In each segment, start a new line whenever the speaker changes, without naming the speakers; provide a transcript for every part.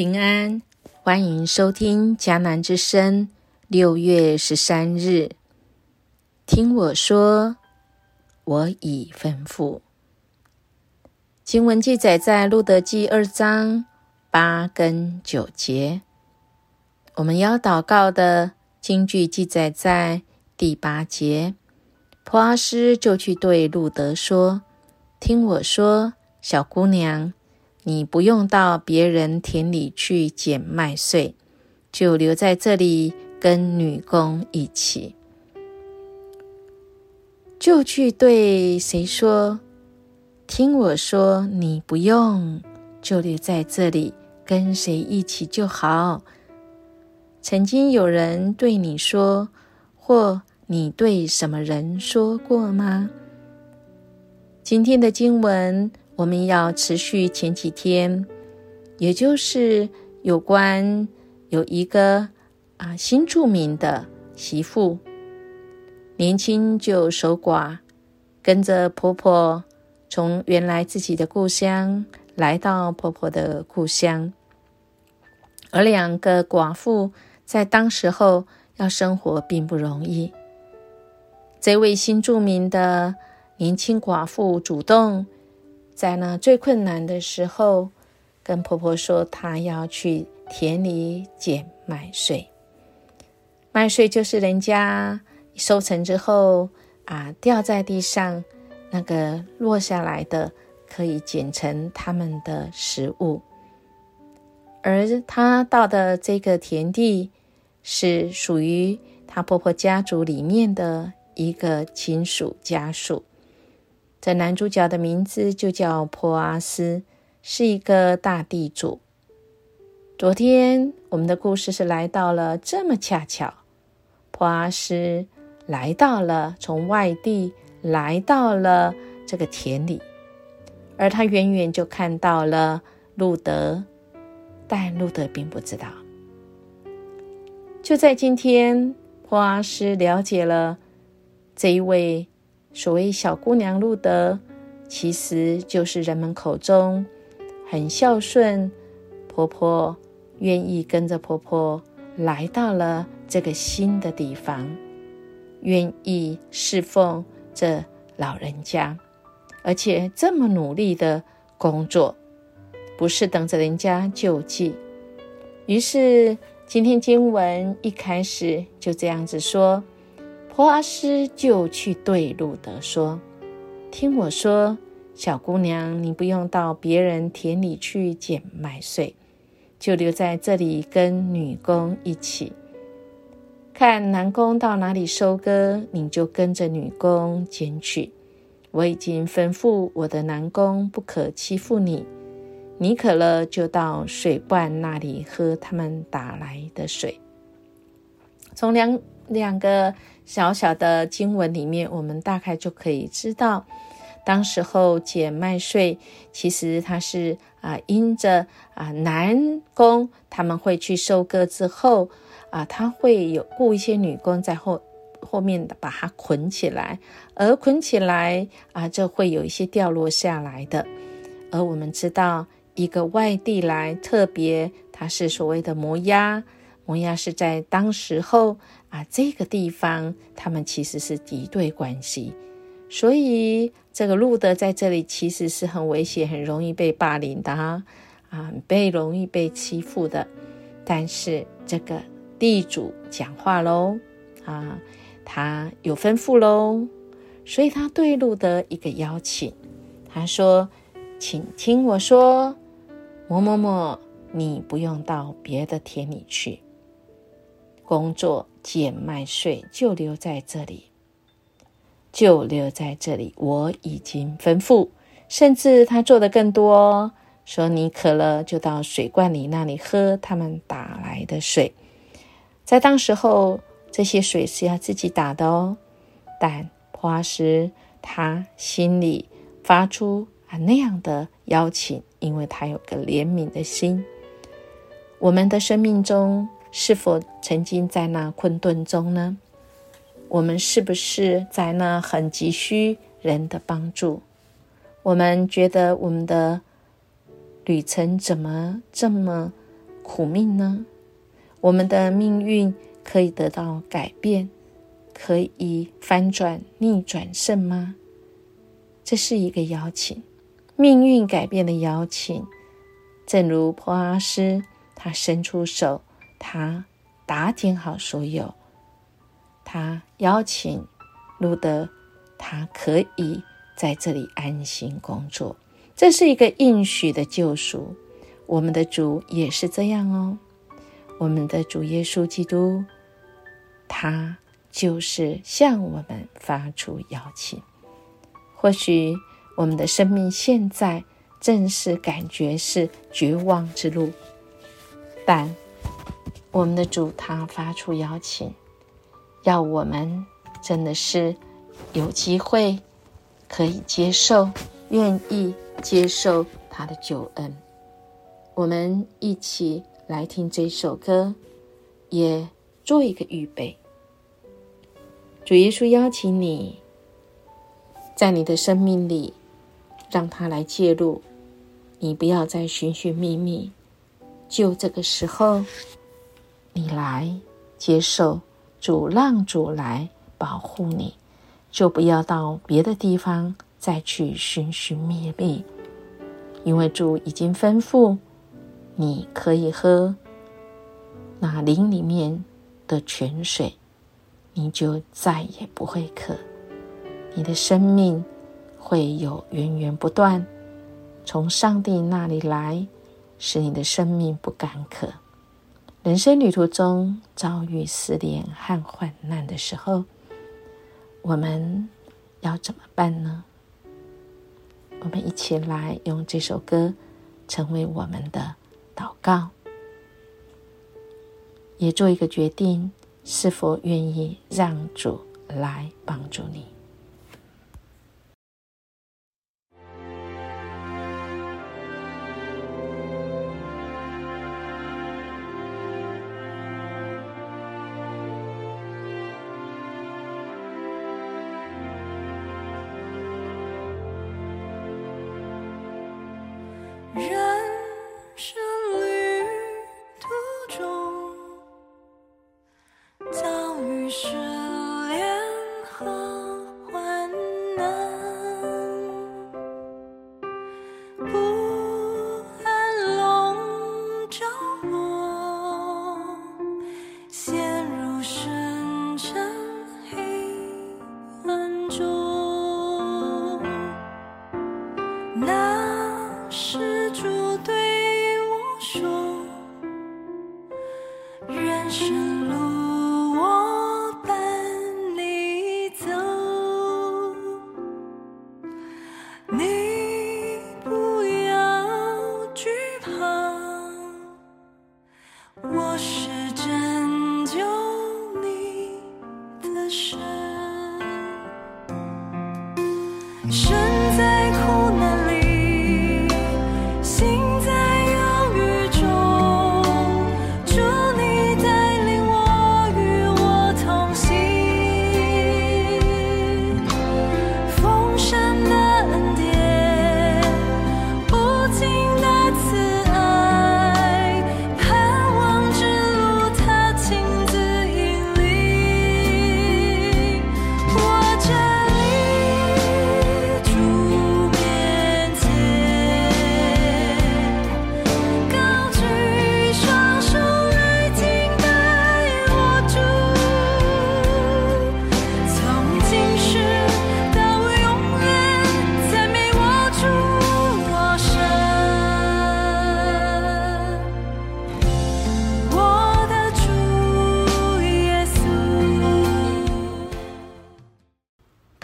平安，欢迎收听迦南之声。六月十三日，听我说，我已吩咐。经文记载在路德记二章八跟九节。我们要祷告的经句记载在第八节。普阿斯就去对路德说：“听我说，小姑娘。”你不用到别人田里去捡麦穗，就留在这里跟女工一起。就去对谁说？听我说，你不用，就留在这里跟谁一起就好。曾经有人对你说，或你对什么人说过吗？今天的经文。我们要持续前几天，也就是有关有一个啊新著名的媳妇，年轻就守寡，跟着婆婆从原来自己的故乡来到婆婆的故乡，而两个寡妇在当时候要生活并不容易。这位新著名的年轻寡妇主动。在那最困难的时候，跟婆婆说，她要去田里捡麦穗。麦穗就是人家收成之后啊，掉在地上那个落下来的，可以捡成他们的食物。而她到的这个田地，是属于她婆婆家族里面的一个亲属家属。这男主角的名字就叫珀阿斯，是一个大地主。昨天我们的故事是来到了这么恰巧，珀阿斯来到了从外地来到了这个田里，而他远远就看到了路德，但路德并不知道。就在今天，珀阿斯了解了这一位。所谓小姑娘路德，其实就是人们口中很孝顺、婆婆愿意跟着婆婆来到了这个新的地方，愿意侍奉这老人家，而且这么努力的工作，不是等着人家救济。于是今天经文一开始就这样子说。婆阿斯就去对路德说：“听我说，小姑娘，你不用到别人田里去捡麦穗，就留在这里跟女工一起。看男工到哪里收割，你就跟着女工捡取。我已经吩咐我的男工不可欺负你。你渴了就到水罐那里喝他们打来的水。从两两个。”小小的经文里面，我们大概就可以知道，当时候捡麦穗，其实它是啊，因着啊男工他们会去收割之后啊，他会有雇一些女工在后后面的把它捆起来，而捆起来啊，就会有一些掉落下来的。而我们知道，一个外地来，特别它是所谓的磨压。摩押是在当时候啊，这个地方他们其实是敌对关系，所以这个路德在这里其实是很危险、很容易被霸凌的哈啊，被容易被欺负的。但是这个地主讲话喽啊，他有吩咐喽，所以他对路德一个邀请，他说：“请听我说，某某某，你不用到别的田里去。”工作减麦穗就留在这里，就留在这里。我已经吩咐，甚至他做的更多，说你渴了就到水罐里那里喝他们打来的水。在当时候，这些水是要自己打的哦。但普阿斯他心里发出啊那样的邀请，因为他有个怜悯的心。我们的生命中。是否曾经在那困顿中呢？我们是不是在那很急需人的帮助？我们觉得我们的旅程怎么这么苦命呢？我们的命运可以得到改变，可以翻转逆转胜吗？这是一个邀请，命运改变的邀请。正如波阿斯，他伸出手，他打点好所有，他邀请路德，他可以在这里安心工作。这是一个应许的救赎。我们的主也是这样哦。我们的主耶稣基督，他就是向我们发出邀请。或许我们的生命现在正是感觉是绝望之路，但我们的主他发出邀请，要我们真的是有机会可以接受，愿意接受他的救恩。我们一起来听这首歌，也做一个预备。主耶稣邀请你，在你的生命里，让他来介入。你不要再寻寻觅觅，就这个时候，你来接受主，让主来保护你，就不要到别的地方再去寻寻觅觅，因为主已经吩咐。你可以喝那林里面的泉水，你就再也不会渴。你的生命会有源源不断从上帝那里来，使你的生命不干渴。人生旅途中遭遇失恋和患难的时候，我们要怎么办呢？我们一起来用这首歌成为我们的。祷告，也做一个决定，是否愿意让主来帮助你。 네.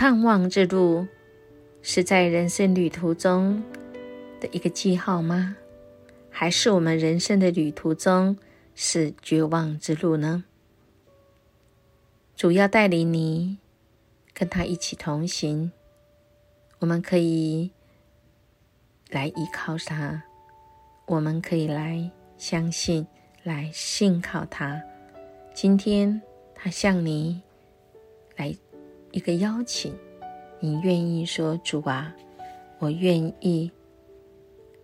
盼望之路是在人生旅途中的一个记号吗？还是我们人生的旅途中是绝望之路呢？主要带领你跟他一起同行，我们可以来依靠他，我们可以来相信、来信靠他。今天他向你来。一个邀请，你愿意说主啊，我愿意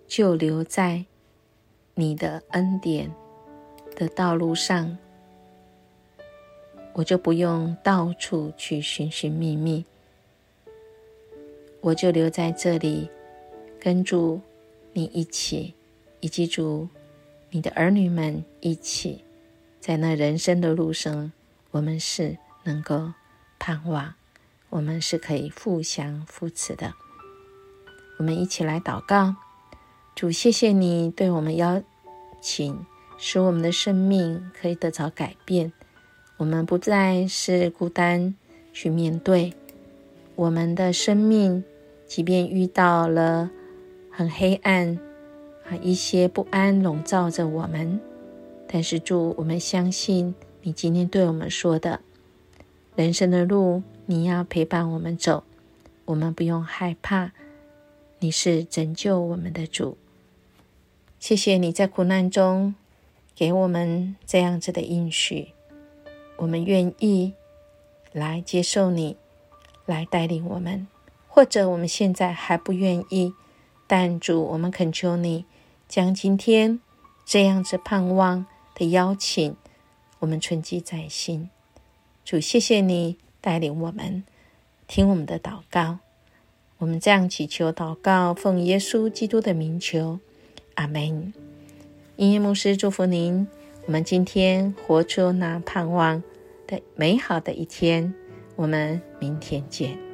就留在你的恩典的道路上，我就不用到处去寻寻觅觅，我就留在这里，跟住你一起，以及主你的儿女们一起，在那人生的路上，我们是能够盼望，我们是可以互相扶持的。我们一起来祷告，主，谢谢你对我们邀请，使我们的生命可以得着改变。我们不再是孤单去面对我们的生命，即便遇到了很黑暗啊，一些不安笼罩着我们，但是主，我们相信你今天对我们说的，人生的路你要陪伴我们走，我们不用害怕。你是拯救我们的主，谢谢你在苦难中给我们这样子的应许，我们愿意来接受你，来带领我们。或者我们现在还不愿意，但主，我们恳求你将今天这样子盼望的邀请，我们存记在心。主，谢谢你带领我们，听我们的祷告。我们这样祈求祷告，奉耶稣基督的名求，阿门。音乐牧师祝福您，我们今天活出那盼望的美好的一天。我们明天见。